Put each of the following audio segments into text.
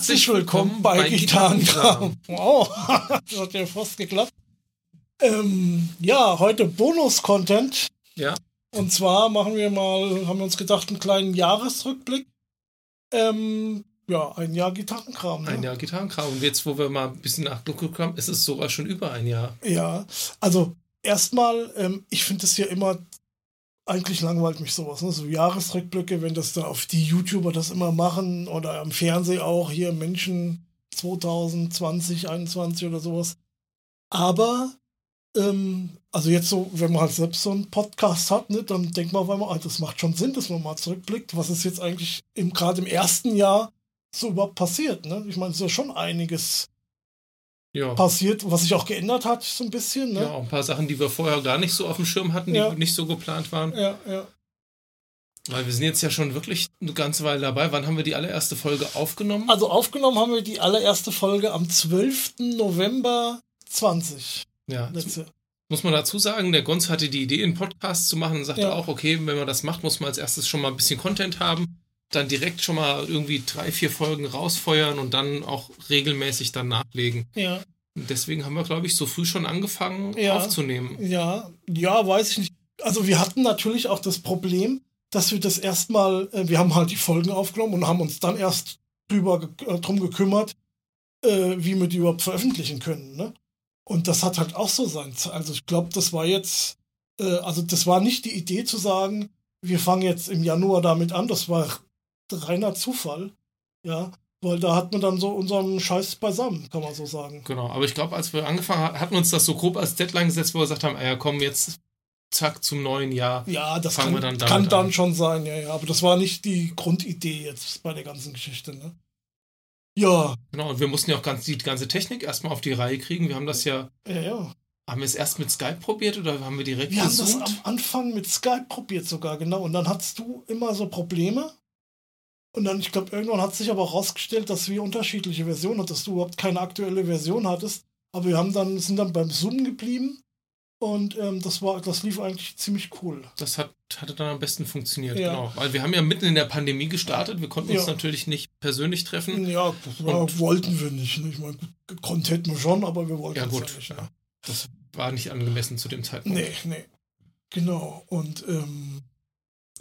Herzlich willkommen bei, bei Gitarrenkram. Wow, das hat ja fast geklappt. Ähm, ja, heute Bonus-Content. Ja. Und zwar machen wir mal, haben wir uns gedacht, einen kleinen Jahresrückblick. Ähm, ja, ein Jahr Gitarrenkram. Ne? Ein Jahr Gitarrenkram. Und jetzt, wo wir mal ein bisschen nachgeguckt haben, ist es sogar schon über ein Jahr. Ja, also erstmal, ähm, ich finde es ja immer eigentlich langweilt mich sowas, ne? so Jahresrückblicke, wenn das da auf die YouTuber das immer machen oder am Fernsehen auch hier Menschen 2020, 2021 oder sowas. Aber, ähm, also jetzt so, wenn man halt selbst so einen Podcast hat, ne, dann denkt man auf einmal, ah, das macht schon Sinn, dass man mal zurückblickt, was ist jetzt eigentlich gerade im ersten Jahr so überhaupt passiert. Ne? Ich meine, es ist ja schon einiges ja. passiert, was sich auch geändert hat, so ein bisschen. Ne? Ja, auch ein paar Sachen, die wir vorher gar nicht so auf dem Schirm hatten, die ja. nicht so geplant waren. Ja, ja. Weil wir sind jetzt ja schon wirklich eine ganze Weile dabei. Wann haben wir die allererste Folge aufgenommen? Also aufgenommen haben wir die allererste Folge am 12. November 20. Ja. Letzte. Muss man dazu sagen, der Gonz hatte die Idee, einen Podcast zu machen und sagte ja. auch, okay, wenn man das macht, muss man als erstes schon mal ein bisschen Content haben, dann direkt schon mal irgendwie drei, vier Folgen rausfeuern und dann auch regelmäßig dann nachlegen. Ja. Deswegen haben wir, glaube ich, so früh schon angefangen ja, aufzunehmen. Ja, ja, weiß ich nicht. Also wir hatten natürlich auch das Problem, dass wir das erstmal, äh, wir haben halt die Folgen aufgenommen und haben uns dann erst drüber äh, drum gekümmert, äh, wie wir die überhaupt veröffentlichen können. Ne? Und das hat halt auch so sein. Also ich glaube, das war jetzt, äh, also das war nicht die Idee zu sagen, wir fangen jetzt im Januar damit an. Das war reiner Zufall. Ja, weil da hat man dann so unseren Scheiß beisammen, kann man so sagen. Genau, aber ich glaube, als wir angefangen hatten, hatten wir uns das so grob als Deadline gesetzt, wo wir gesagt haben, ja komm, jetzt zack zum neuen Jahr. Ja, das kann, dann, kann dann an. schon sein, ja, ja. Aber das war nicht die Grundidee jetzt bei der ganzen Geschichte, ne? Ja. Genau, und wir mussten ja auch ganz, die ganze Technik erstmal auf die Reihe kriegen. Wir haben das ja. Ja, ja. Haben wir es erst mit Skype probiert oder haben wir direkt Wir gesucht? haben das am Anfang mit Skype probiert sogar, genau. Und dann hattest du immer so Probleme und dann, ich glaube, irgendwann hat sich aber auch rausgestellt, dass wir unterschiedliche Versionen hatten, dass du überhaupt keine aktuelle Version hattest. Aber wir haben dann, sind dann beim Zoom geblieben und ähm, das war, das lief eigentlich ziemlich cool. Das hat, hatte dann am besten funktioniert, ja. genau. Weil wir haben ja mitten in der Pandemie gestartet, wir konnten uns natürlich nicht persönlich treffen. Ja, das wollten wir nicht. Ne? Ich meine, gekonnt hätten wir schon, aber wir wollten ja, gut, ja nicht. Ja. Das war nicht angemessen zu dem Zeitpunkt. Nee, nee. Genau. Und ähm,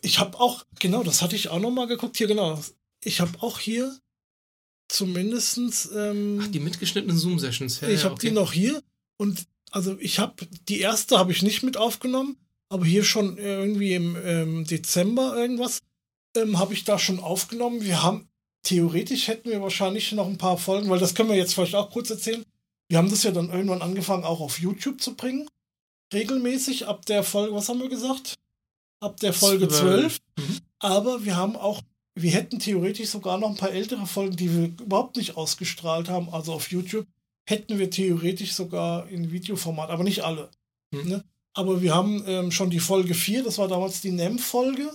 ich habe auch, genau, das hatte ich auch noch mal geguckt. Hier, genau. Ich habe auch hier zumindestens. Ähm, Ach, die mitgeschnittenen Zoom-Sessions. Ja, ich habe okay. die noch hier. Und also ich habe, die erste habe ich nicht mit aufgenommen, aber hier schon irgendwie im ähm, Dezember irgendwas ähm, habe ich da schon aufgenommen. Wir haben, theoretisch hätten wir wahrscheinlich noch ein paar Folgen, weil das können wir jetzt vielleicht auch kurz erzählen. Wir haben das ja dann irgendwann angefangen, auch auf YouTube zu bringen. Regelmäßig ab der Folge, was haben wir gesagt? Ab der Folge 12. Mhm. Aber wir haben auch, wir hätten theoretisch sogar noch ein paar ältere Folgen, die wir überhaupt nicht ausgestrahlt haben, also auf YouTube, hätten wir theoretisch sogar in Videoformat, aber nicht alle. Mhm. Ne? Aber wir haben ähm, schon die Folge 4, das war damals die NEM-Folge.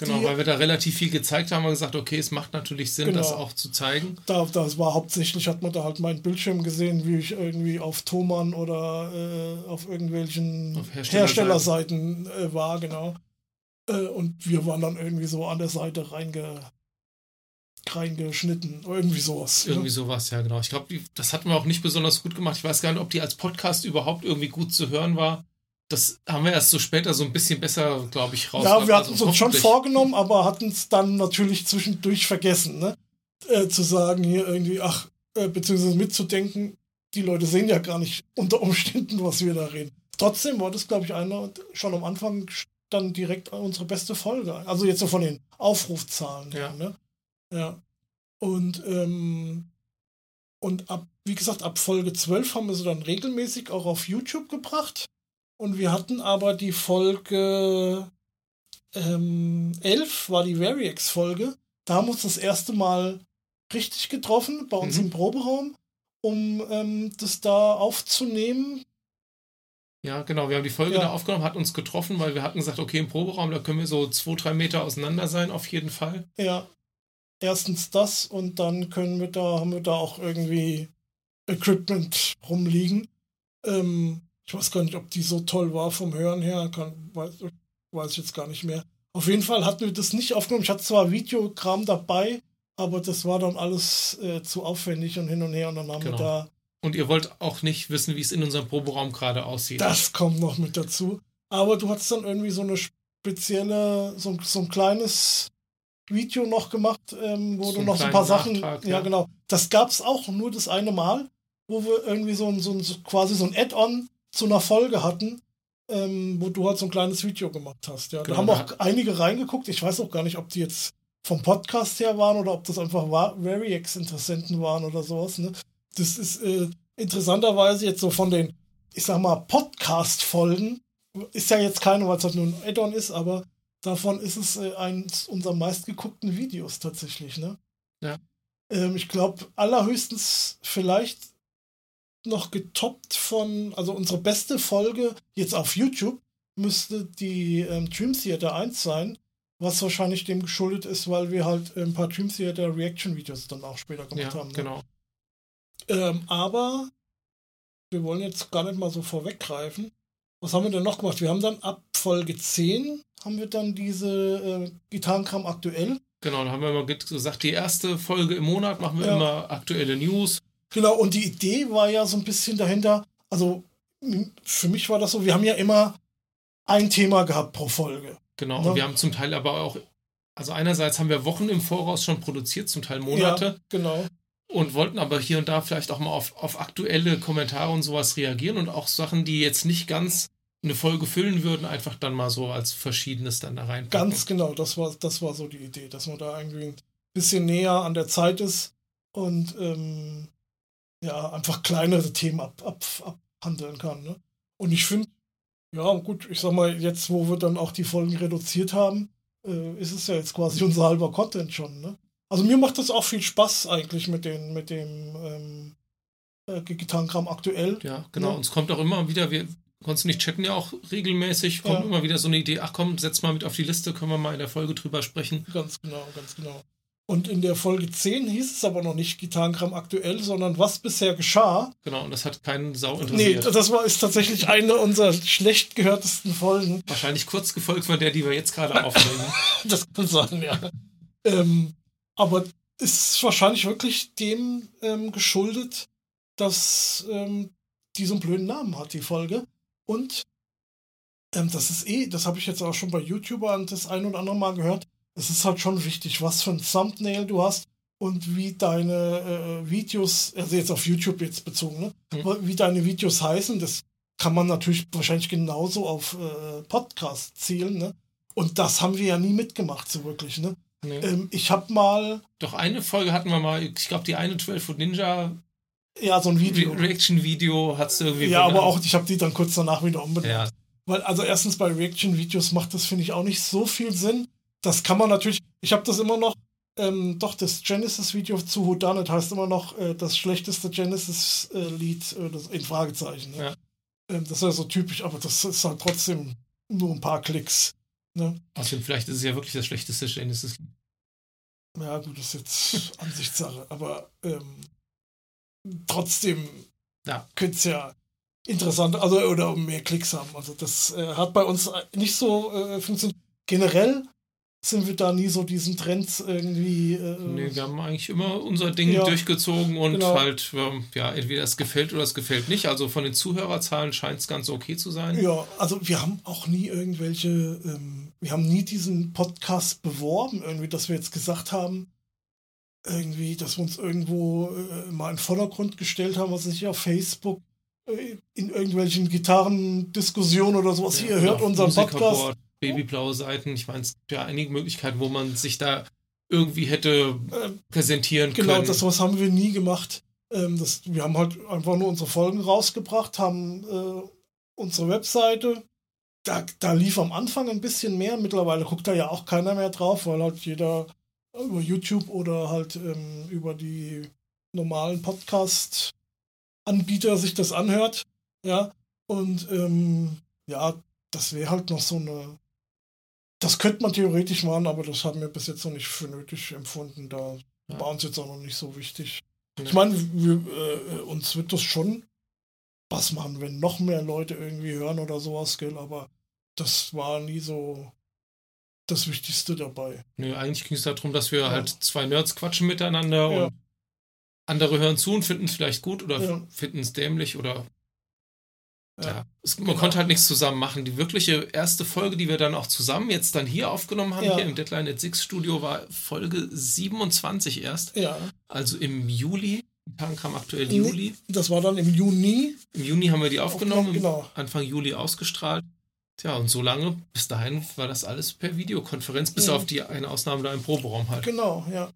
Genau, weil wir da relativ viel gezeigt haben, haben wir gesagt, okay, es macht natürlich Sinn, genau. das auch zu zeigen. Da, das war hauptsächlich, hat man da halt meinen Bildschirm gesehen, wie ich irgendwie auf Thomann oder äh, auf irgendwelchen auf Herstellerseiten, Herstellerseiten äh, war, genau. Äh, und wir waren dann irgendwie so an der Seite reinge, reingeschnitten. Irgendwie sowas. Irgendwie ja. sowas, ja, genau. Ich glaube, das hatten wir auch nicht besonders gut gemacht. Ich weiß gar nicht, ob die als Podcast überhaupt irgendwie gut zu hören war. Das haben wir erst so später so ein bisschen besser, glaube ich, raus. Ja, wir hatten es also uns schon vorgenommen, aber hatten es dann natürlich zwischendurch vergessen, ne? Äh, zu sagen hier irgendwie, ach, äh, beziehungsweise mitzudenken, die Leute sehen ja gar nicht unter Umständen, was wir da reden. Trotzdem war das, glaube ich, einer schon am Anfang dann direkt unsere beste Folge. Also jetzt so von den Aufrufzahlen. Ja. Ne? ja. Und, ähm, und ab, wie gesagt, ab Folge 12 haben wir sie dann regelmäßig auch auf YouTube gebracht. Und wir hatten aber die Folge ähm, 11, war die Variex-Folge. Da haben wir uns das erste Mal richtig getroffen bei uns mhm. im Proberaum, um ähm, das da aufzunehmen. Ja, genau. Wir haben die Folge ja. da aufgenommen, hat uns getroffen, weil wir hatten gesagt, okay, im Proberaum, da können wir so zwei, drei Meter auseinander sein, auf jeden Fall. Ja. Erstens das und dann können wir da, haben wir da auch irgendwie Equipment rumliegen. Ähm, ich weiß gar nicht, ob die so toll war vom Hören her, kann, weiß, weiß ich jetzt gar nicht mehr. Auf jeden Fall hatten wir das nicht aufgenommen. Ich hatte zwar Videokram dabei, aber das war dann alles äh, zu aufwendig und hin und her und dann haben Genau. wir da Und ihr wollt auch nicht wissen, wie es in unserem Proberaum gerade aussieht. Das kommt noch mit dazu. Aber du hast dann irgendwie so eine spezielle, so, so ein kleines Video noch gemacht, ähm, wo So du noch so ein paar Sachen. Nachtrag, ja, ja. genau. Das gab es auch nur das eine Mal, wo wir irgendwie so ein, so ein so quasi so ein Add-on zu einer Folge hatten, ähm, wo du halt so ein kleines Video gemacht hast. Ja. Genau, da haben auch einige reingeguckt. Ich weiß auch gar nicht, ob die jetzt vom Podcast her waren oder ob das einfach Variax-Interessenten waren oder sowas. Ne? Das ist äh, interessanterweise jetzt so von den, ich sag mal, Podcast-Folgen, ist ja jetzt keine, weil es halt nur ein Add-on ist, aber davon ist es äh, eins unserer meistgeguckten Videos tatsächlich. Ne? Ja. Ähm, ich glaube, allerhöchstens vielleicht noch getoppt von, also unsere beste Folge jetzt auf YouTube müsste die ähm, Dream Theater 1 sein, was wahrscheinlich dem geschuldet ist, weil wir halt ein paar Dream Theater Reaction Videos dann auch später gemacht ja, haben. Ne? genau. Ähm, aber wir wollen jetzt gar nicht mal so vorweggreifen. Was haben wir denn noch gemacht? Wir haben dann ab Folge 10 haben wir dann diese äh, Gitarrenkram aktuell. Genau, da haben wir immer ge- gesagt, die erste Folge im Monat machen wir Ja. immer aktuelle News. Genau, und die Idee war ja so ein bisschen dahinter, also für mich war das so, wir haben ja immer ein Thema gehabt pro Folge. Genau, Ja. und wir haben zum Teil aber auch, also einerseits haben wir Wochen im Voraus schon produziert, zum Teil Monate, Ja, genau. Und wollten aber hier und da vielleicht auch mal auf, auf aktuelle Kommentare und sowas reagieren und auch Sachen, die jetzt nicht ganz eine Folge füllen würden, einfach dann mal so als Verschiedenes dann da rein. Ganz genau, das war, das war so die Idee, dass man da irgendwie ein bisschen näher an der Zeit ist und ähm, ja, einfach kleinere Themen ab, ab, abhandeln kann. Ne? Und ich finde, ja, gut, ich sag mal, jetzt, wo wir dann auch die Folgen reduziert haben, äh, ist es ja jetzt quasi unser halber Content schon. Ne? Also mir macht das auch viel Spaß eigentlich mit, den, mit dem ähm, äh, Gitarrenkram aktuell. Ja, genau. Ja. Und es kommt auch immer wieder, wir konntest nicht chatten ja auch regelmäßig, kommt Ja. immer wieder so eine Idee, ach komm, setz mal mit auf die Liste, können wir mal in der Folge drüber sprechen. Ganz genau, ganz genau. Und in der Folge 10 hieß es aber noch nicht Gitarrenkram aktuell, sondern was bisher geschah. Genau, und das hat keinen Sau Nee, interessiert. das war ist tatsächlich eine unserer schlecht gehörtesten Folgen. Wahrscheinlich kurz gefolgt von der, die wir jetzt gerade aufnehmen. Das kann sein, ja. Ähm, aber ist wahrscheinlich wirklich dem ähm, geschuldet, dass ähm, die so einen blöden Namen hat, die Folge. Und ähm, das ist eh, das habe ich jetzt auch schon bei YouTubern das ein oder andere Mal gehört. Es ist halt schon wichtig, was für ein Thumbnail du hast und wie deine äh, Videos, also jetzt auf YouTube jetzt bezogen, ne? Mhm. wie deine Videos heißen. Das kann man natürlich wahrscheinlich genauso auf äh, Podcast zielen. Ne? Und das haben wir ja nie mitgemacht, so wirklich. Ne? Nee. Ähm, ich habe mal, Doch eine Folge hatten wir mal, ich glaube, die eine 12 Foot Ninja ja, so ein Video. Re Reaction-Video hat es irgendwie. Ja, aber auch, ich habe die dann kurz danach wieder umbenannt. Ja, Weil, also erstens bei Reaction-Videos macht das, finde ich, auch nicht so viel Sinn. Das kann man natürlich, ich habe das immer noch, ähm, doch, das Genesis-Video zu Who Done It heißt immer noch äh, das schlechteste Genesis-Lied äh, das- in Fragezeichen. Ne? Ja. Ähm, das ist ja so typisch, aber das ist halt trotzdem nur ein paar Klicks. Ne? außerdem vielleicht ist es ja wirklich das schlechteste Genesis. Ja, gut, das ist jetzt Ansichtssache, aber ähm, trotzdem Ja. könnte es ja interessant, also oder mehr Klicks haben. Also das äh, hat bei uns nicht so äh, funktioniert. Generell sind wir da nie so diesen Trends irgendwie. Äh, Nee, wir haben eigentlich immer unser Ding Ja. durchgezogen und Genau. halt, ähm, ja, entweder es gefällt oder es gefällt nicht. Also von den Zuhörerzahlen scheint es ganz okay zu sein. Ja, also wir haben auch nie irgendwelche, ähm, wir haben nie diesen Podcast beworben, irgendwie, dass wir jetzt gesagt haben, irgendwie, dass wir uns irgendwo äh, mal in den Vordergrund gestellt haben, was ich auf Facebook, äh, in irgendwelchen Gitarrendiskussionen oder sowas. Ja, oder hört unseren Podcast. Babyblaue Seiten. Ich meine, es gibt ja einige Möglichkeiten, wo man sich da irgendwie hätte Äh, präsentieren Genau, können. das was haben wir nie gemacht. Ähm, das, wir haben halt einfach nur unsere Folgen rausgebracht, haben äh, unsere Webseite. Da, da lief am Anfang ein bisschen mehr. Mittlerweile guckt da ja auch keiner mehr drauf, weil halt jeder über YouTube oder halt ähm, über die normalen Podcast-Anbieter sich das anhört. Ja, und ähm, ja, das wäre halt noch so eine. Das könnte man theoretisch machen, aber das haben wir bis jetzt noch nicht für nötig empfunden. Da Ja. war uns jetzt auch noch nicht so wichtig. Nee. Ich meine, wir, äh, uns wird das schon was machen, wenn noch mehr Leute irgendwie hören oder sowas, gell, aber das war nie so das Wichtigste dabei. Nö, eigentlich ging es darum, dass wir ja. halt zwei Nerds quatschen miteinander ja. und andere hören zu und finden es vielleicht gut oder finden es dämlich oder ja. Es, man genau. konnte halt nichts zusammen machen. Die wirkliche erste Folge, die wir dann auch zusammen jetzt dann hier aufgenommen haben, ja. hier im Deadline at Six Studio, war Folge 27 erst. Ja. Also im Juli. Dann kam aktuell Juli. Das war dann im Juni. Im Juni haben wir die aufgenommen, genau. Anfang Juli ausgestrahlt. Tja, und so lange, bis dahin war das alles per Videokonferenz, bis ja. auf die eine Ausnahme da im Proberaum halt. Genau, ja.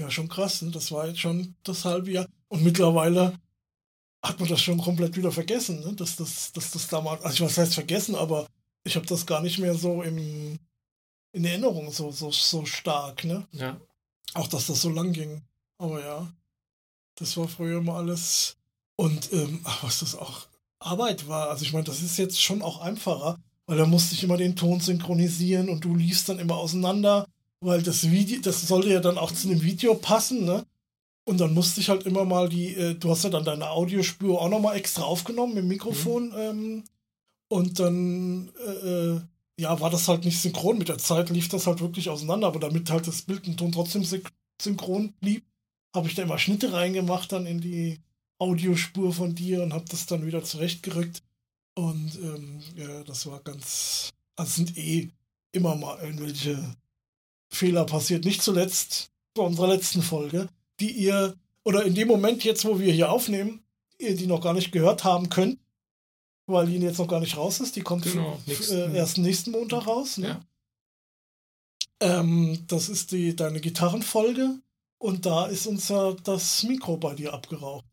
Ja, schon krass, ne? das war jetzt schon das halbe Jahr. Und mittlerweile hat man das schon komplett wieder vergessen, ne? dass, das, dass das damals, also ich weiß heißt vergessen, aber ich habe das gar nicht mehr so im, in Erinnerung so, so, so stark, ne? Ja. Auch dass das so lang ging. Aber ja, das war früher immer alles. Und ähm, ach, was das auch Arbeit war. Also ich meine, das ist jetzt schon auch einfacher, weil da musste ich immer den Ton synchronisieren und du liest dann immer auseinander, weil das Video, das sollte ja dann auch zu dem Video passen, ne? Und dann musste ich halt immer mal die, äh, du hast ja dann deine Audiospur auch nochmal extra aufgenommen im Mikrofon. Mhm. Ähm, und dann, äh, äh, ja, war das halt nicht synchron. Mit der Zeit lief das halt wirklich auseinander. Aber damit halt das Bild und Ton trotzdem synchron blieb, habe ich da immer Schnitte reingemacht dann in die Audiospur von dir und habe das dann wieder zurechtgerückt. Und ähm, ja, das war ganz, also sind eh immer mal irgendwelche Fehler passiert. Nicht zuletzt bei unserer letzten Folge die ihr, oder in dem Moment jetzt, wo wir hier aufnehmen, ihr die noch gar nicht gehört haben könnt, weil die jetzt noch gar nicht raus ist. Die kommt genau, äh, erst nächsten Montag raus. Ne? Ja. Ähm, das ist die, deine Gitarrenfolge und da ist uns ja das Mikro bei dir abgeraucht.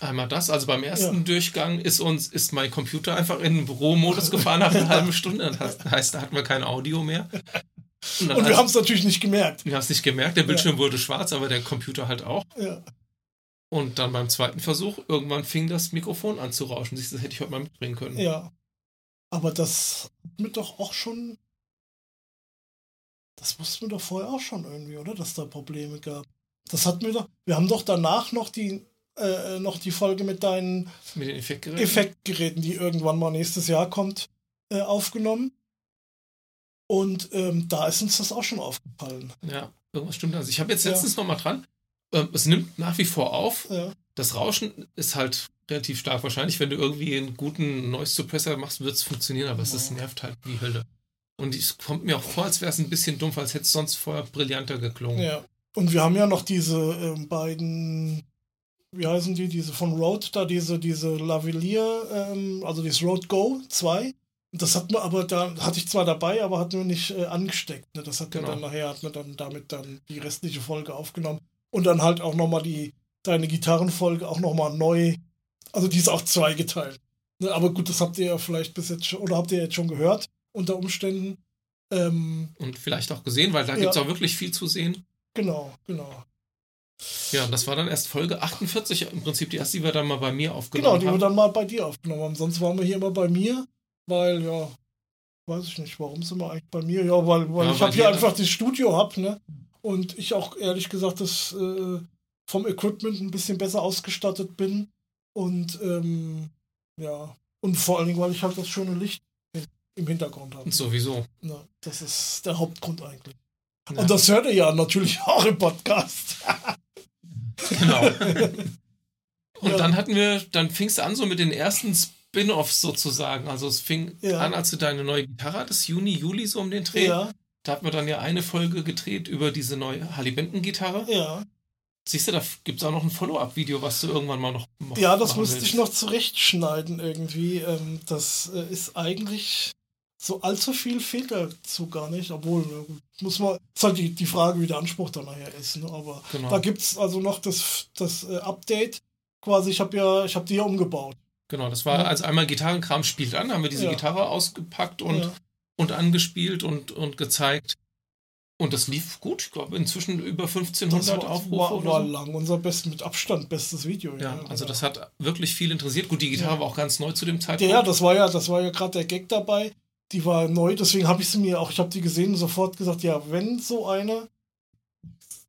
Einmal das, also beim ersten ja. Durchgang ist uns, ist mein Computer einfach in den Büro-Modus gefahren nach einer halben Stunde. Das heißt, da hatten wir kein Audio mehr. Und, und wir haben es natürlich nicht gemerkt. Wir haben es nicht gemerkt, der Bildschirm ja. wurde schwarz, aber der Computer halt auch. Ja. Und dann beim zweiten Versuch, irgendwann fing das Mikrofon an zu rauschen. Das hätte ich heute mal mitbringen können. Ja. Aber das hat mir doch auch schon. Das wussten wir doch vorher auch schon irgendwie, oder? Dass da Probleme gab. Das hat mir doch. Wir haben doch danach noch die, äh, noch die Folge mit deinen mit den Effektgeräten, Effektgeräten die irgendwann mal nächstes Jahr kommt, äh, aufgenommen. Und ähm, da ist uns das auch schon aufgefallen. Ja, irgendwas stimmt. Also ich habe jetzt letztens ja. noch mal dran. Ähm, es nimmt nach wie vor auf. Ja. Das Rauschen ist halt relativ stark. Wahrscheinlich, wenn du irgendwie einen guten Noise Suppressor machst, wird es funktionieren, aber es nervt halt wie Hölle. Und es kommt mir auch vor, als wäre es ein bisschen dumpf, als hätte es sonst vorher brillanter geklungen. Ja. Und wir haben ja noch diese ähm, beiden, wie heißen die, diese von Rode, da diese, diese Lavalier, ähm, also dieses Rode Go 2. Das hat man aber da hatte ich zwar dabei, aber hat nur nicht äh, angesteckt. Ne? Das hat genau. man dann nachher hat man dann damit dann die restliche Folge aufgenommen und dann halt auch nochmal die deine Gitarrenfolge auch nochmal neu. Also die ist auch zweigeteilt. Ne? Aber gut, das habt ihr ja vielleicht bis jetzt schon oder habt ihr jetzt schon gehört unter Umständen. Ähm, und vielleicht auch gesehen, weil da ja. gibt es auch wirklich viel zu sehen. Genau, genau. Ja, das war dann erst Folge 48, im Prinzip die erste, die wir dann mal bei mir aufgenommen haben. Genau, die haben. wir dann mal bei dir aufgenommen haben. Sonst waren wir hier immer bei mir weil ja, weiß ich nicht, warum sind wir eigentlich bei mir? Ja, weil, weil ja, ich habe hier einfach das Studio hab, ne? Und ich auch ehrlich gesagt das äh, vom Equipment ein bisschen besser ausgestattet bin. Und ähm, ja, und vor allen Dingen, weil ich halt das schöne Licht im Hintergrund habe. Sowieso. Ja, das ist der Hauptgrund eigentlich. Ja. Und das hört ihr ja natürlich auch im Podcast. genau. Und ja. dann hatten wir, dann fingst du an so mit den ersten Spin-offs sozusagen. Also es fing ja. an, als du deine neue Gitarre hattest, Juni, Juli so um den Dreh. Ja. Da hat man dann ja eine Folge gedreht über diese neue Hallibenten-Gitarre. Ja. Siehst du, da gibt es auch noch ein Follow-up-Video, was du irgendwann mal noch machst. Ja, das müsste ich noch zurechtschneiden irgendwie. Ähm, das äh, ist eigentlich so allzu viel fehlt dazu gar nicht, obwohl muss man, ist halt die, die Frage, wie der Anspruch dann nachher ist. Ne? Aber genau. da gibt es also noch das, das äh, Update. Quasi, ich habe ja, ich habe die ja umgebaut. Genau, das war, ja. also einmal Gitarrenkram spielt an, haben wir diese ja. Gitarre ausgepackt und, ja. und angespielt und, und gezeigt. Und das lief gut. Ich glaube, inzwischen über 1500 war, Aufrufe. War, war so. lang unser best, mit Abstand bestes Video. Ja, ja also das hat wirklich viel interessiert. Gut, die Gitarre war auch ganz neu zu dem Zeitpunkt. Ja, das war ja, das war ja gerade der Gag dabei. Die war neu, deswegen habe ich sie mir auch, ich habe die gesehen und sofort gesagt, ja, wenn so eine,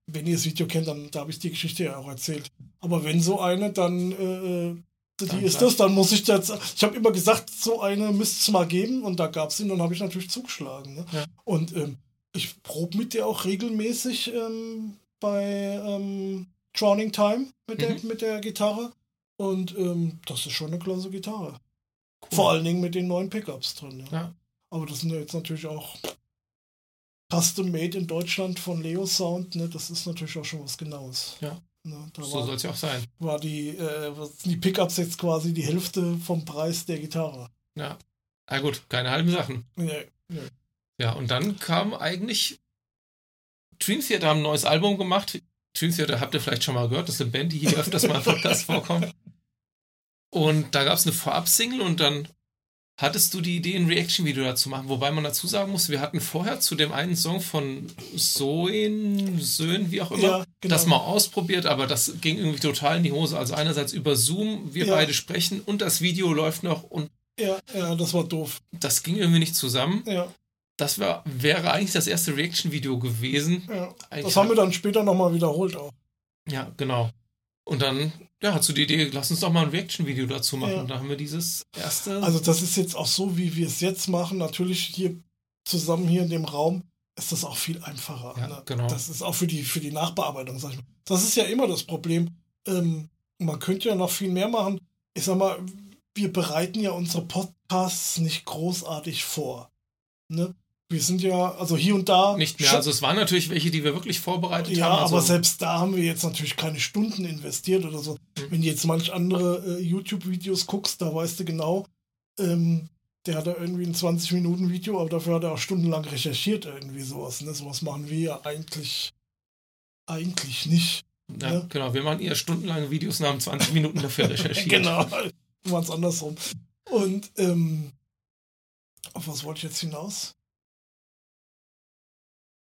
wenn ihr das Video kennt, dann da habe ich die Geschichte ja auch erzählt. Aber wenn so eine, dann äh, die Dann ist klar. das, dann muss ich jetzt, ich habe immer gesagt, so eine müsste es mal geben und da gab es ihn, dann habe ich natürlich zugeschlagen. Ne? Ja. Und ähm, ich probe mit der auch regelmäßig ähm, bei ähm, Drowning Time mit, der, Mhm. mit der Gitarre und ähm, das ist schon eine klasse Gitarre. Cool. Vor allen Dingen mit den neuen Pickups drin. Ja. Ja. Aber das sind ja jetzt natürlich auch custom made in Deutschland von Leo Sound, ne? Das ist natürlich auch schon was Genaues. Ja. Ne? So soll es ja auch sein. war die, äh, die Pickups jetzt quasi die Hälfte vom Preis der Gitarre. Ja. Ah gut, keine halben Sachen. Nee, nee. Ja, und dann kam eigentlich. Dream Theater haben ein neues Album gemacht. Dream Theater habt ihr vielleicht schon mal gehört. Das ist eine Band, die hier öfters mal im Podcast vorkommt. Und da gab es eine Vorab-Single und dann hattest du die Idee, ein Reaction-Video dazu machen. Wobei man dazu sagen muss, wir hatten vorher zu dem einen Song von Soen, Söhn, wie auch immer, Ja, genau. das mal ausprobiert, aber das ging irgendwie total in die Hose. Also einerseits über Zoom, wir Ja. beide sprechen und das Video läuft noch und Ja, ja, das war doof. das ging irgendwie nicht zusammen. Ja, Das war, wäre eigentlich das erste Reaction-Video gewesen. ja. Eigentlich Das haben wir dann später nochmal wiederholt auch. Ja, genau. Und dann, ja, hast du die Idee, lass uns doch mal ein Reaction-Video dazu machen. Ja. Und da haben wir dieses erste. Also das ist jetzt auch so, wie wir es jetzt machen. Natürlich hier zusammen hier in dem Raum ist das auch viel einfacher. Ja, ne? genau. Das ist auch für die, für die Nachbearbeitung, sag ich mal. Das ist ja immer das Problem. Ähm, man könnte ja noch viel mehr machen. Ich sag mal, wir bereiten ja unsere Podcasts nicht großartig vor. Ne? Wir sind ja, also hier und da. nicht mehr. Also es waren natürlich welche, die wir wirklich vorbereitet ja, haben. Also, aber selbst da haben wir jetzt natürlich keine Stunden investiert oder so. Mhm. Wenn du jetzt manch andere äh, YouTube-Videos guckst, da weißt du genau, ähm, der hat da irgendwie ein 20-Minuten-Video, aber dafür hat er auch stundenlang recherchiert, irgendwie sowas. Ne? Sowas machen wir ja eigentlich, eigentlich nicht. ja, ne? genau. Wir machen eher stundenlange Videos und haben 20 Minuten dafür recherchiert. genau, wir machen es andersrum. Und ähm, auf was wollte ich jetzt hinaus?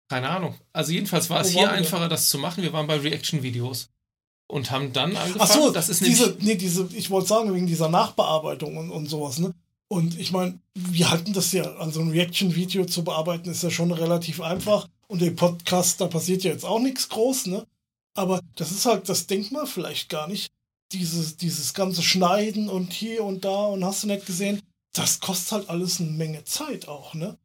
Keine Ahnung. Also jedenfalls war es Wo hier einfacher, das zu machen. Wir waren bei Reaction-Videos. Und haben dann angefangen. Ach so, das ist diese, nee, diese, ich wollte sagen, wegen dieser Nachbearbeitung und, und sowas, ne? Und ich meine, wir halten das ja, also ein Reaction-Video zu bearbeiten, ist ja schon relativ einfach. Und der Podcast, da passiert ja jetzt auch nichts groß, ne? Aber das ist halt, das denkt man vielleicht gar nicht. Dieses, dieses ganze Schneiden und hier und da und hast du nicht gesehen, das kostet halt alles eine Menge Zeit auch, ne?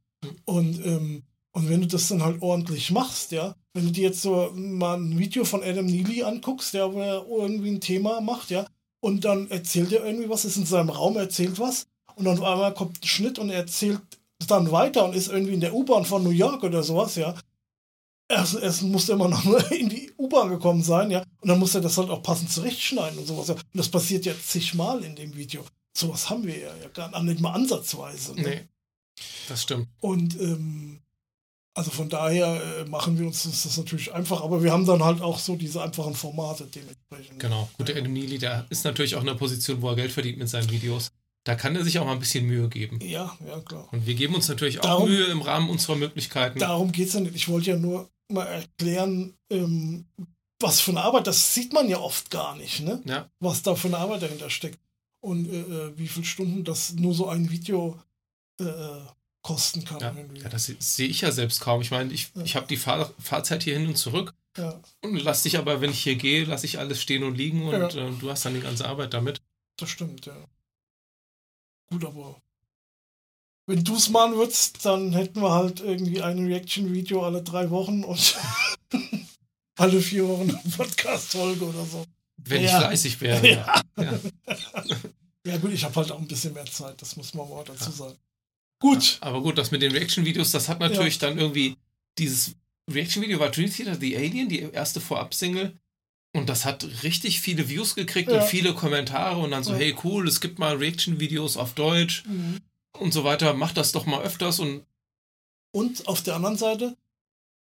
Und, ähm, und wenn du das dann halt ordentlich machst, ja, wenn du dir jetzt so mal ein Video von Adam Neely anguckst, der wo er irgendwie ein Thema macht, ja, und dann erzählt er irgendwie was, ist in seinem Raum, erzählt was, und dann auf einmal kommt ein Schnitt und er erzählt dann weiter und ist irgendwie in der U-Bahn von New York oder sowas, ja. Erst, erst muss er immer noch in die U-Bahn gekommen sein, ja. Und dann muss er das halt auch passend zurechtschneiden und sowas. Ja. Und das passiert ja zigmal in dem Video. Sowas haben wir ja, ja gar nicht mal ansatzweise. Ne? Nee. Das stimmt. Und ähm, also von daher äh, machen wir uns das, natürlich einfach, aber wir haben dann halt auch so diese einfachen Formate dementsprechend. Genau. Gut, der Adam Neely, der ist natürlich auch in einer Position, wo er Geld verdient mit seinen Videos. Da kann er sich auch mal ein bisschen Mühe geben. Ja, ja, klar. Und wir geben uns natürlich auch Darum- Mühe im Rahmen unserer Möglichkeiten. Darum geht es ja nicht. Ich wollte ja nur mal erklären, ähm, was für eine Arbeit, das sieht man ja oft gar nicht, ne? Ja. Was da für eine Arbeit dahinter steckt. Und äh, äh, wie viele Stunden das nur so ein Video äh, äh, kosten kann. Ja, ja das se- sehe ich ja selbst kaum. Ich meine, ich, Ja. ich habe die Fahr Fahrzeit hier hin und zurück ja, und lass dich aber, wenn ich hier gehe, lasse ich alles stehen und liegen und äh, du hast dann die ganze Arbeit damit. das stimmt, ja. Gut, aber wenn du es machen würdest, dann hätten wir halt irgendwie ein Reaction-Video alle drei Wochen und alle vier Wochen eine Podcast-Folge oder so. Wenn ich fleißig wäre. Ja. Ja. Ja, gut, ich habe halt auch ein bisschen mehr Zeit, das muss man mal dazu sagen. Gut, Aber gut, das mit den Reaction-Videos, das hat natürlich dann irgendwie dieses Reaction-Video war Dream Theater The Alien, die erste Vorab-Single. Und das hat richtig viele Views gekriegt Ja. und viele Kommentare und dann so, Ja. hey cool, es gibt mal Reaction-Videos auf Deutsch und so weiter, mach das doch mal öfters und Und auf der anderen Seite,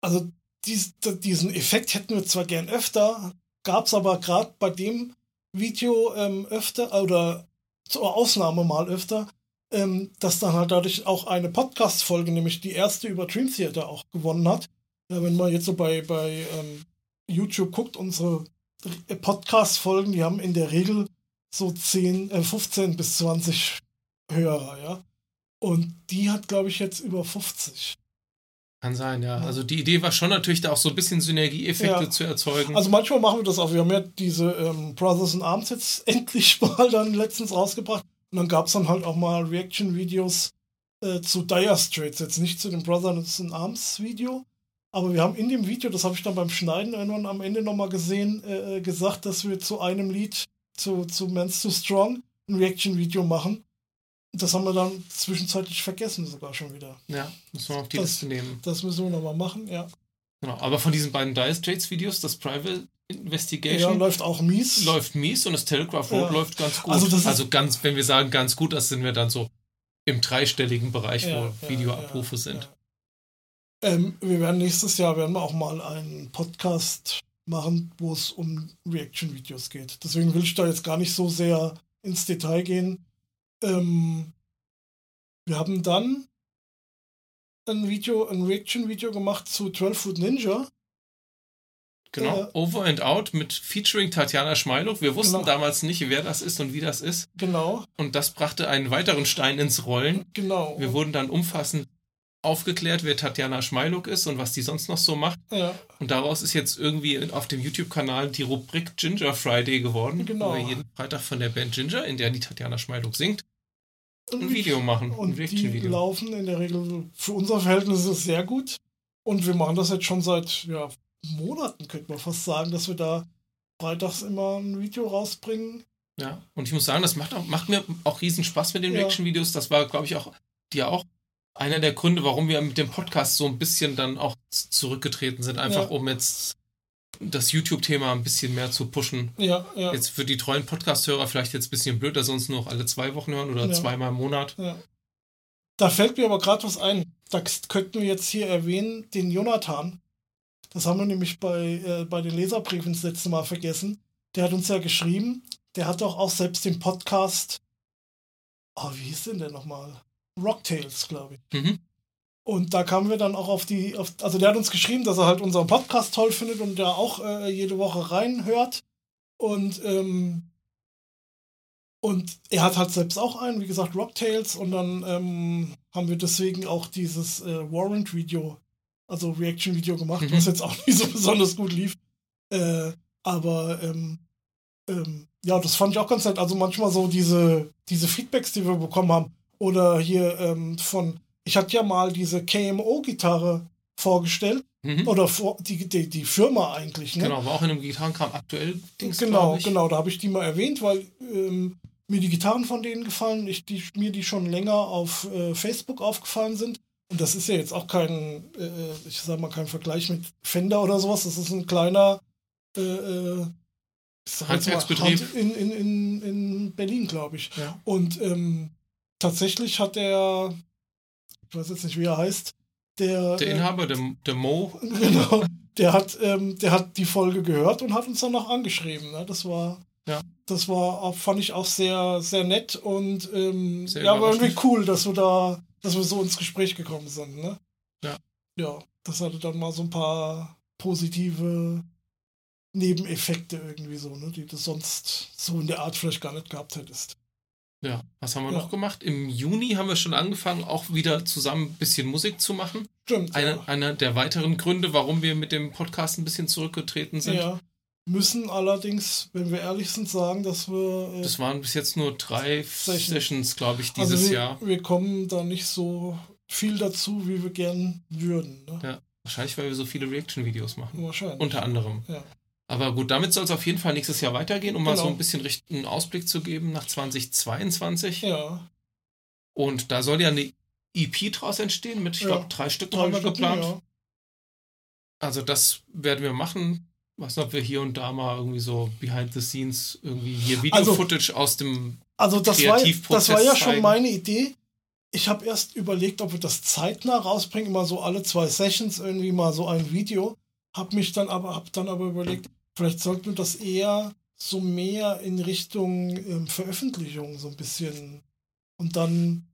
also dies, diesen Effekt hätten wir zwar gern öfter, gab es aber gerade bei dem Video ähm, öfter oder zur Ausnahme mal öfter, ähm, dass dann halt dadurch auch eine Podcast-Folge, nämlich die erste über Dream Theater auch gewonnen hat. Ja, wenn man jetzt so bei, bei ähm, YouTube guckt, unsere Podcast-Folgen, die haben in der Regel so 10, äh, 15 bis 20 Hörer, ja. Und die hat, glaube ich, jetzt über 50. Kann sein, ja. Also die Idee war schon natürlich da auch so ein bisschen Synergieeffekte ja. zu erzeugen. Also manchmal machen wir das auch. Wir haben ja diese ähm, Brothers in Arms jetzt endlich mal dann letztens rausgebracht. Und dann gab es dann halt auch mal Reaction-Videos äh, zu Dire Straits. Jetzt nicht zu dem Brothers in Arms Video. Aber wir haben in dem Video, das habe ich dann beim Schneiden irgendwann am Ende nochmal gesehen, äh, äh, gesagt, dass wir zu einem Lied, zu, zu Man's Too Strong, ein Reaction-Video machen. Das haben wir dann zwischenzeitlich vergessen sogar schon wieder. Ja, müssen wir auf die das, Liste nehmen. Das müssen wir nochmal machen, ja. Genau, aber von diesen beiden Dire Straits Videos, das Private Investigation. Ja, läuft auch mies. Läuft mies und das Telegraph Road ja. läuft ganz gut. Also, also, ganz, wenn wir sagen ganz gut, das sind wir dann so im dreistelligen Bereich, ja, wo Videoabrufe sind. Ähm, wir werden nächstes Jahr werden wir auch mal einen Podcast machen, wo es um Reaction-Videos geht. Deswegen will ich da jetzt gar nicht so sehr ins Detail gehen. Ähm, wir haben dann ein Video, ein Reaction-Video gemacht zu 12 Foot Ninja. Genau, äh, Over and Out mit Featuring Tatjana Schmeiluk. Wir wussten genau. damals nicht, wer das ist und wie das ist. Genau. Und das brachte einen weiteren Stein ins Rollen. Genau. Wir wurden dann umfassend aufgeklärt, wer Tatjana Schmeiluk ist und was die sonst noch so macht. Ja. Und daraus ist jetzt irgendwie auf dem YouTube-Kanal die Rubrik Ginger Friday geworden. Genau. Wo wir jeden Freitag von der Band Ginger, in der die Tatjana Schmeiluk singt, ein Video machen. Und ein die laufen in der Regel für unser Verhältnis sehr gut. Und wir machen das jetzt schon seit ja, Monaten, könnte man fast sagen, dass wir da freitags immer ein Video rausbringen. Ja, und ich muss sagen, das macht, auch, macht mir auch riesen Spaß mit den ja. Reaction-Videos. Das war, glaube ich, auch dir auch einer der Gründe, warum wir mit dem Podcast so ein bisschen dann auch zurückgetreten sind, einfach ja. um jetzt das YouTube-Thema ein bisschen mehr zu pushen. Ja, ja. Jetzt für die treuen Podcast-Hörer vielleicht jetzt ein bisschen blöd, dass sie uns nur noch alle zwei Wochen hören oder ja. zweimal im Monat. Ja. Da fällt mir aber gerade was ein. Da könnten wir jetzt hier erwähnen, den Jonathan. Das haben wir nämlich bei, äh, bei den Leserbriefen das letzte Mal vergessen. Der hat uns ja geschrieben. Der hat doch auch selbst den Podcast. Oh, wie hieß denn der nochmal? Rocktails, glaube ich. Mhm. Und da kamen wir dann auch auf die, auf, also der hat uns geschrieben, dass er halt unseren Podcast toll findet und der auch äh, jede Woche reinhört. Und, ähm, und er hat halt selbst auch einen, wie gesagt, Rocktails. Und dann ähm, haben wir deswegen auch dieses äh, Warrant-Video, also Reaction-Video gemacht, mhm. was jetzt auch nicht so besonders gut lief. Äh, aber ähm, ähm, ja, das fand ich auch ganz nett. Also manchmal so diese, diese Feedbacks, die wir bekommen haben oder hier ähm, von, ich hatte ja mal diese KMO-Gitarre vorgestellt. Mhm. Oder vor, die, die, die Firma eigentlich. Ne? Genau, war auch in einem Gitarrenkram aktuell. Genau, genau, da habe ich die mal erwähnt, weil ähm, mir die Gitarren von denen gefallen, ich, die, mir die schon länger auf äh, Facebook aufgefallen sind. Und das ist ja jetzt auch kein, äh, ich sag mal, kein Vergleich mit Fender oder sowas. Das ist ein kleiner äh, äh Handwerksbetrieb in, in, in, in Berlin, glaube ich. Ja. Und ähm, tatsächlich hat der, ich weiß jetzt nicht, wie er heißt, der. Der äh, Inhaber, der, der Mo. Genau. Der hat, ähm, der hat die Folge gehört und hat uns dann noch angeschrieben. Ne? Das war. Ja. Das war auch, fand ich auch sehr, sehr nett und ähm, sehr ja, war irgendwie cool, dass wir da, dass wir so ins Gespräch gekommen sind, ne? Ja. Ja, das hatte dann mal so ein paar positive Nebeneffekte irgendwie so, ne, die du sonst so in der Art vielleicht gar nicht gehabt hättest. Ja, was haben wir ja. noch gemacht? Im Juni haben wir schon angefangen, auch wieder zusammen ein bisschen Musik zu machen. Stimmt. Eine, ja. Einer der weiteren Gründe, warum wir mit dem Podcast ein bisschen zurückgetreten sind. Ja. Müssen allerdings, wenn wir ehrlich sind, sagen, dass wir. Äh, das waren bis jetzt nur drei Sessions, Sessions glaube ich, dieses also wir, Jahr. Wir kommen da nicht so viel dazu, wie wir gern würden. Ne? Ja, wahrscheinlich, weil wir so viele Reaction-Videos machen. Wahrscheinlich. Unter anderem. Ja. Aber gut, damit soll es auf jeden Fall nächstes Jahr weitergehen, um genau. mal so ein bisschen einen Ausblick zu geben nach 2022. Ja. Und da soll ja eine EP draus entstehen mit, ich ja. glaube, drei Stück haben wir geplant. Ja. Also das werden wir machen. Was ob wir hier und da mal irgendwie so behind the scenes irgendwie hier Video-Footage also, aus dem Also das war, das war ja schon meine Idee. Ich habe erst überlegt, ob wir das zeitnah rausbringen, immer so alle zwei Sessions irgendwie mal so ein Video. Hab mich dann aber, hab dann aber überlegt, vielleicht sollten wir das eher so mehr in Richtung ähm, Veröffentlichung so ein bisschen und dann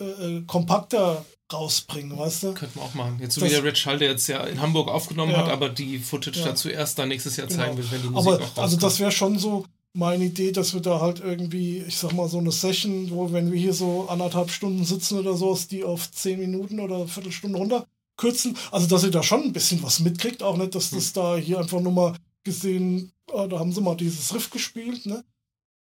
äh, äh kompakter rausbringen, weißt du? Könnten wir auch machen. Jetzt so das, wie der Red Schall, der jetzt ja in Hamburg aufgenommen ja, hat, aber die Footage ja. dazu erst dann nächstes Jahr zeigen genau. will, wenn die Musik aber, auch rauskommt. Also das wäre schon so meine Idee, dass wir da halt irgendwie, ich sag mal, so eine Session, wo wenn wir hier so anderthalb Stunden sitzen oder so, ist die auf zehn Minuten oder eine Viertelstunde runter kürzen. Also, dass ihr da schon ein bisschen was mitkriegt, auch nicht, dass das hm. da hier einfach nur mal gesehen, oh, da haben sie mal dieses Riff gespielt, ne?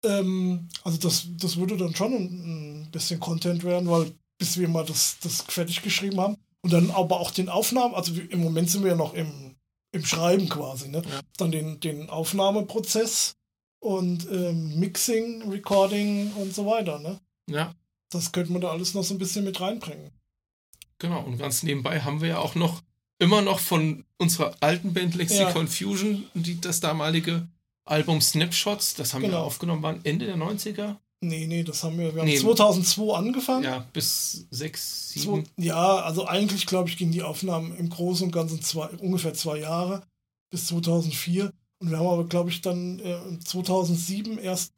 Ähm, also das, das würde dann schon ein, ein, bisschen Content werden, weil bis wir mal das, das fertig geschrieben haben. Und dann aber auch den Aufnahmen, also im Moment sind wir ja noch im, im Schreiben quasi, ne? Ja. Dann den, den Aufnahmeprozess und ähm, Mixing, Recording und so weiter, ne? Ja. Das könnte man da alles noch so ein bisschen mit reinbringen. Genau, und ganz nebenbei haben wir ja auch noch immer noch von unserer alten Band Lexicon ja. Fusion die, das damalige Album Snapshots, das haben genau. wir aufgenommen, waren Ende der 90er. Nee, nee, das haben wir. Wir haben nee. 2002 angefangen. Ja, bis 6, 7. ja, also eigentlich, glaube ich, gingen die Aufnahmen im Großen und Ganzen zwei, ungefähr zwei Jahre bis 2004. Und wir haben aber, glaube ich, dann äh, 2007 erst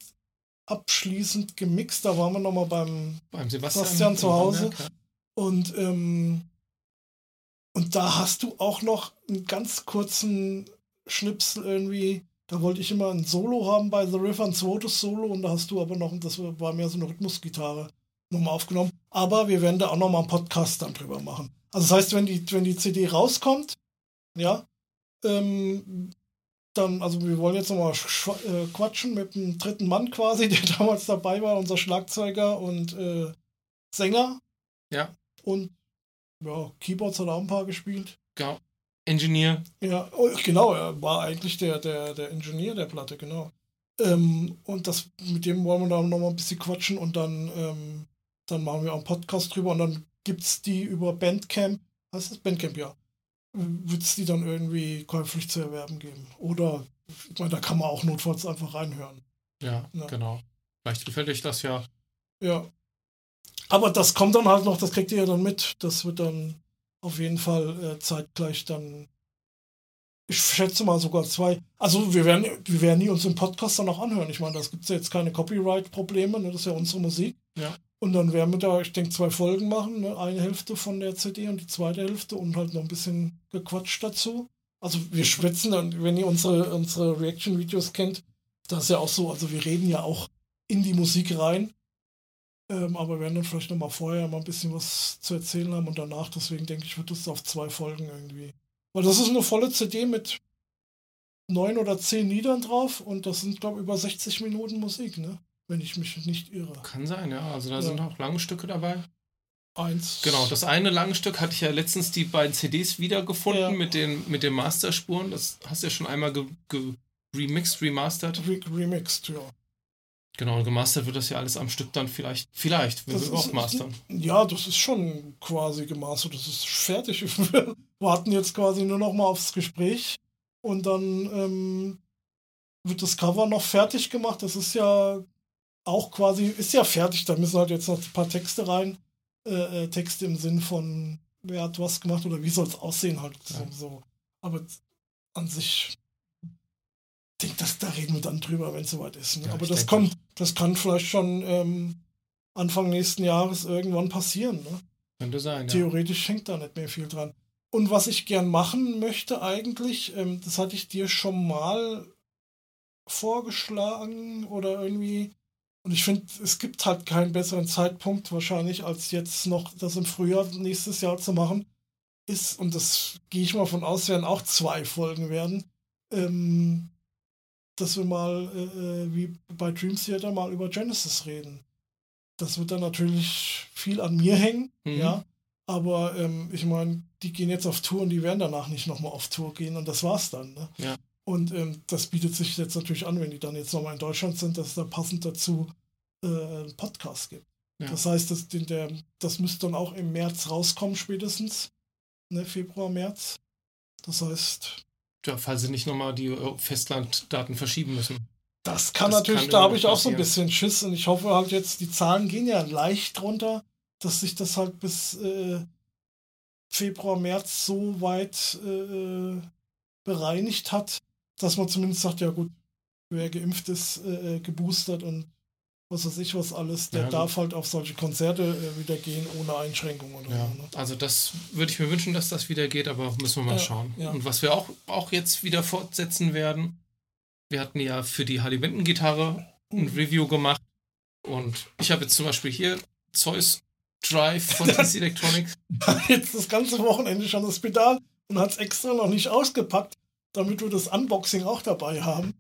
abschließend gemixt. Da waren wir nochmal beim, beim Sebastian, Sebastian zu Hause. Und, ähm, und da hast du auch noch einen ganz kurzen Schnipsel irgendwie da wollte ich immer ein Solo haben bei The River, ein zweites Solo und da hast du aber noch, das war mehr so eine Rhythmusgitarre, nochmal aufgenommen. Aber wir werden da auch nochmal einen Podcast dann drüber machen. Also das heißt, wenn die, wenn die CD rauskommt, ja, ähm, dann, also wir wollen jetzt nochmal äh, quatschen mit dem dritten Mann quasi, der damals dabei war, unser Schlagzeuger und äh, Sänger. Ja. Und ja, Keyboards hat er auch ein paar gespielt. Genau. Engineer. Ja, oh, genau, er war eigentlich der, der, der Ingenieur der Platte, genau. Ähm, und das, mit dem wollen wir dann nochmal ein bisschen quatschen und dann, ähm, dann machen wir auch einen Podcast drüber und dann gibt es die über Bandcamp, heißt das Bandcamp, ja, wird es die dann irgendwie käuflich zu erwerben geben. Oder, ich meine, da kann man auch notfalls einfach reinhören. Ja, ja, genau. Vielleicht gefällt euch das ja. Ja. Aber das kommt dann halt noch, das kriegt ihr ja dann mit. Das wird dann auf jeden Fall äh, zeitgleich dann, ich schätze mal sogar zwei. Also wir werden, wir werden nie uns im Podcast dann auch anhören. Ich meine, das gibt es ja jetzt keine Copyright-Probleme, ne? das ist ja unsere Musik. Ja. Und dann werden wir da, ich denke, zwei Folgen machen, ne? eine Hälfte von der CD und die zweite Hälfte und halt noch ein bisschen gequatscht dazu. Also wir schwitzen dann, wenn ihr unsere, unsere Reaction-Videos kennt, das ist ja auch so, also wir reden ja auch in die Musik rein. Ähm, aber wir werden dann vielleicht nochmal vorher mal ein bisschen was zu erzählen haben und danach, deswegen denke ich, wird das auf zwei Folgen irgendwie. Weil das ist eine volle CD mit neun oder zehn Liedern drauf und das sind, glaube ich, über 60 Minuten Musik, ne? Wenn ich mich nicht irre. Kann sein, ja. Also da ja. sind auch lange Stücke dabei. Eins. Genau, das eine lange Stück hatte ich ja letztens die beiden CDs wiedergefunden ja. mit, den, mit den Masterspuren. Das hast du ja schon einmal ge, ge remixed, remastered. Re remixed, ja. Genau, und gemastert wird das ja alles am Stück dann vielleicht, vielleicht, wenn das wir auch mastern. Ja, das ist schon quasi gemastert, das ist fertig. Wir warten jetzt quasi nur noch mal aufs Gespräch und dann ähm, wird das Cover noch fertig gemacht. Das ist ja auch quasi, ist ja fertig, da müssen halt jetzt noch ein paar Texte rein. Äh, äh, Texte im Sinn von, wer hat was gemacht oder wie soll es aussehen halt. Ja. So. Aber an sich denke, das, da reden wir dann drüber, wenn es soweit ist. Ne? Ja, Aber das kommt, das kann vielleicht schon ähm, Anfang nächsten Jahres irgendwann passieren. Ne? Könnte sein. Theoretisch ja. hängt da nicht mehr viel dran. Und was ich gern machen möchte eigentlich, ähm, das hatte ich dir schon mal vorgeschlagen oder irgendwie. Und ich finde, es gibt halt keinen besseren Zeitpunkt wahrscheinlich, als jetzt noch das im Frühjahr nächstes Jahr zu machen. Ist, und das gehe ich mal von aus, werden auch zwei Folgen werden. Ähm, dass wir mal äh, äh, wie bei Dream Theater mal über Genesis reden. Das wird dann natürlich viel an mir hängen, mhm. ja. Aber ähm, ich meine, die gehen jetzt auf Tour und die werden danach nicht nochmal auf Tour gehen und das war's dann. Ne? Ja. Und ähm, das bietet sich jetzt natürlich an, wenn die dann jetzt nochmal in Deutschland sind, dass es da passend dazu äh, einen Podcast gibt. Ja. Das heißt, das, den, der, das müsste dann auch im März rauskommen, spätestens. Ne, Februar, März. Das heißt, ja, falls sie nicht nochmal die äh, Festlanddaten verschieben müssen. Das kann das natürlich, kann da habe ich auch so ein bisschen Schiss und ich hoffe halt jetzt, die Zahlen gehen ja leicht runter, dass sich das halt bis äh, Februar, März so weit äh, bereinigt hat, dass man zumindest sagt, ja gut, wer geimpft ist, äh, geboostert und was weiß ich was alles, der ja, darf halt auf solche Konzerte äh, wieder gehen ohne Einschränkungen. Ja, so, ne? Also das würde ich mir wünschen, dass das wieder geht, aber müssen wir mal ja, schauen. Und was wir auch, auch jetzt wieder fortsetzen werden, wir hatten ja für die Harley Benton Gitarre ein mhm. Review gemacht und ich habe jetzt zum Beispiel hier Zeus Drive von TC Electronics. Jetzt das ganze Wochenende schon das Pedal und hat es extra noch nicht ausgepackt, damit wir das Unboxing auch dabei haben.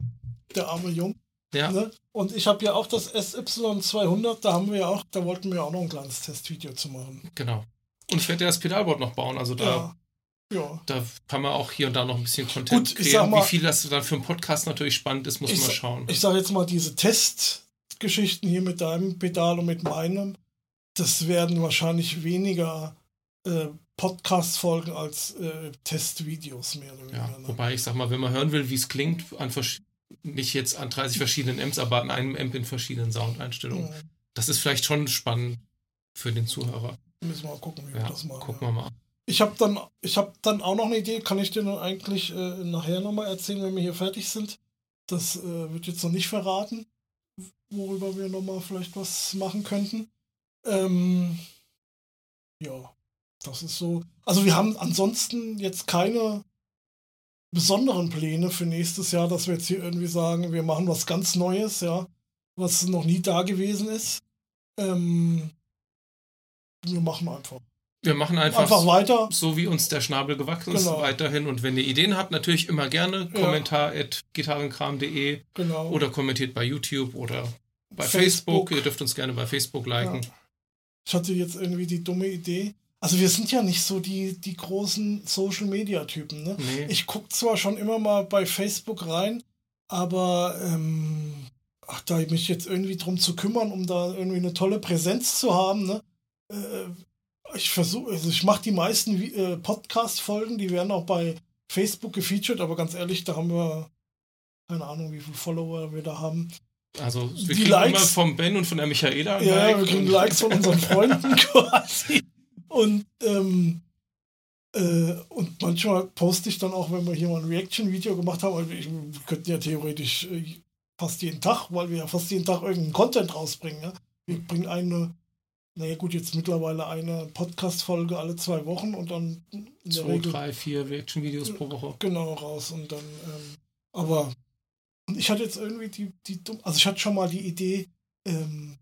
Der arme Jung. Ja. Ne? Und ich habe ja auch das SY200, da haben wir ja auch, da wollten wir ja auch noch ein kleines Testvideo zu machen. Genau. Und ich werde ja das Pedalboard noch bauen, also da, Ja. Ja. da kann man auch hier und da noch ein bisschen Content Gut, kreieren. mal- Wie viel das dann für einen Podcast natürlich spannend ist, muss Ich man schauen. Ich sage jetzt mal, diese Testgeschichten hier mit deinem Pedal und mit meinem, das werden wahrscheinlich weniger äh, Podcast-Folgen als äh, Testvideos mehr oder Ja, weniger. ne? wobei ich sag mal, wenn man hören will, wie es klingt, an versch- nicht jetzt an 30 verschiedenen Amps, aber an einem Amp in verschiedenen Soundeinstellungen. Ja, Das ist vielleicht schon spannend für den Zuhörer. müssen wir mal gucken, wie wir Ja, das machen. gucken wir mal. Ich habe dann, ich habe dann auch noch eine Idee, kann ich dir dann eigentlich äh, nachher nochmal erzählen, wenn wir hier fertig sind. Das äh, wird jetzt noch nicht verraten, worüber wir nochmal vielleicht was machen könnten. Ähm, ja, das ist so. Also wir haben ansonsten jetzt keine besonderen Pläne für nächstes Jahr, dass wir jetzt hier irgendwie sagen, wir machen was ganz Neues, ja, was noch nie da gewesen ist. Ähm, wir machen einfach. Wir machen einfach, Einfach weiter. so, wie uns der Schnabel gewachsen ist, Genau. weiterhin. Und wenn ihr Ideen habt, natürlich immer gerne Ja. Kommentar at gitarrenkram.de Genau. oder kommentiert bei YouTube oder bei Facebook. Facebook. Ihr dürft uns gerne bei Facebook liken. Ja. Ich hatte jetzt irgendwie die dumme Idee. Also wir sind ja nicht so die, die großen Social-Media-Typen. Ne? Nee. Ich gucke zwar schon immer mal bei Facebook rein, aber ähm, ach, da mich jetzt irgendwie drum zu kümmern, um da irgendwie eine tolle Präsenz zu haben, ne? Äh, ich versuche, also ich mache die meisten äh, Podcast-Folgen, die werden auch bei Facebook gefeatured, aber ganz ehrlich, da haben wir keine Ahnung, wie viele Follower wir da haben. Also wir Die kriegen Likes- immer vom Ben und von der Michaela. Ja, Like wir kriegen Likes von unseren Freunden quasi. Und, ähm, äh, und manchmal poste ich dann auch, wenn wir hier mal ein Reaction-Video gemacht haben, also wir könnten ja theoretisch äh, fast jeden Tag, weil wir ja fast jeden Tag irgendeinen Content rausbringen. Ja? Wir bringen eine, naja gut, jetzt mittlerweile eine Podcast-Folge alle zwei Wochen und dann Zwei, Regel drei, vier Reaction-Videos pro Woche. genau raus und dann, ähm, aber ich hatte jetzt irgendwie die, die also ich hatte schon mal die Idee ähm,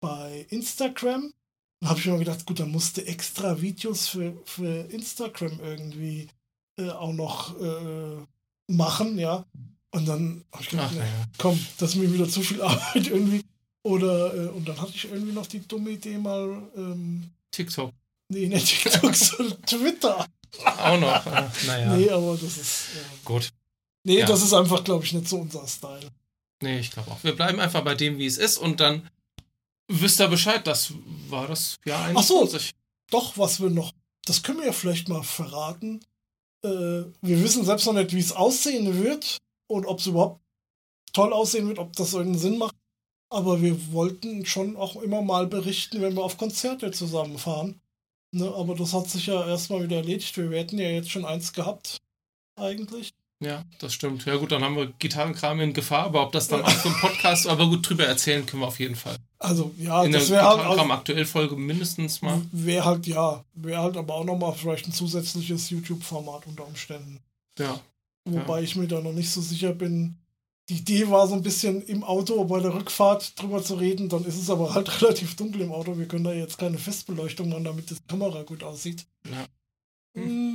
bei Instagram, da habe ich mir gedacht, gut, dann musste extra Videos für, für Instagram irgendwie äh, auch noch äh, machen, ja. Und dann habe ich gedacht, Ach, nee, naja. komm, das ist mir wieder zu viel Arbeit irgendwie. Oder, äh, und dann hatte ich irgendwie noch die dumme Idee mal, ähm, TikTok. nee, nicht TikTok, sondern Twitter. Auch noch. Naja. Nee, aber das ist, Gut. Nee, Ja. das ist einfach, glaube ich, nicht so unser Style. Nee, ich glaube auch. Wir bleiben einfach bei dem, wie es ist und dann wisst ihr Bescheid. Das war das Jahr Ach so. 21. Doch, was wir noch, das können wir ja vielleicht mal verraten. Äh, wir wissen selbst noch nicht, wie es aussehen wird und ob es überhaupt toll aussehen wird, ob das irgendeinen Sinn macht. Aber wir wollten schon auch immer mal berichten, wenn wir auf Konzerte zusammenfahren. Ne, aber das hat sich ja erstmal wieder erledigt. Wir hätten ja jetzt schon eins gehabt, eigentlich. Ja, das stimmt. Ja gut, dann haben wir Gitarrenkram in Gefahr, aber ob das dann auch so ein Podcast, aber gut, drüber erzählen können wir auf jeden Fall. Also, ja, In der das wäre halt, Gitarrenkram aktuell Folge mindestens mal. wär halt, ja, wäre halt aber auch nochmal vielleicht ein zusätzliches YouTube-Format unter Umständen. Ja. Wobei ich mir da noch nicht so sicher bin. Die Idee war so ein bisschen im Auto bei der Rückfahrt drüber zu reden, dann ist es aber halt relativ dunkel im Auto. Wir können da jetzt keine Festbeleuchtung machen, damit die Kamera gut aussieht. Ja. Hm.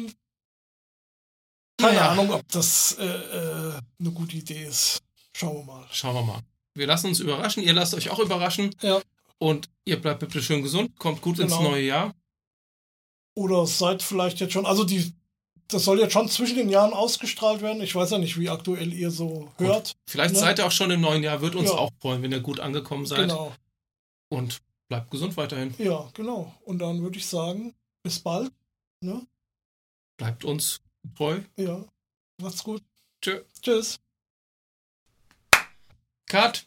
Keine Naja. Ahnung, ob das äh, äh, eine gute Idee ist. Schauen wir mal. Schauen wir mal. Wir lassen uns überraschen. Ihr lasst euch auch überraschen. Ja. Und ihr bleibt bitte schön gesund. Kommt gut ins Genau. neue Jahr. Oder seid vielleicht jetzt schon, also die, das soll jetzt schon zwischen den Jahren ausgestrahlt werden. Ich weiß ja nicht, wie aktuell ihr so hört. Vielleicht Ne? seid ihr auch schon im neuen Jahr. Wird uns Ja. auch freuen, wenn ihr gut angekommen seid. Genau. Und bleibt gesund weiterhin. Ja, genau. Und dann würde ich sagen, bis bald. Ne? Bleibt uns treu. Ja. Macht's gut. Tschö. Tschüss. Cut.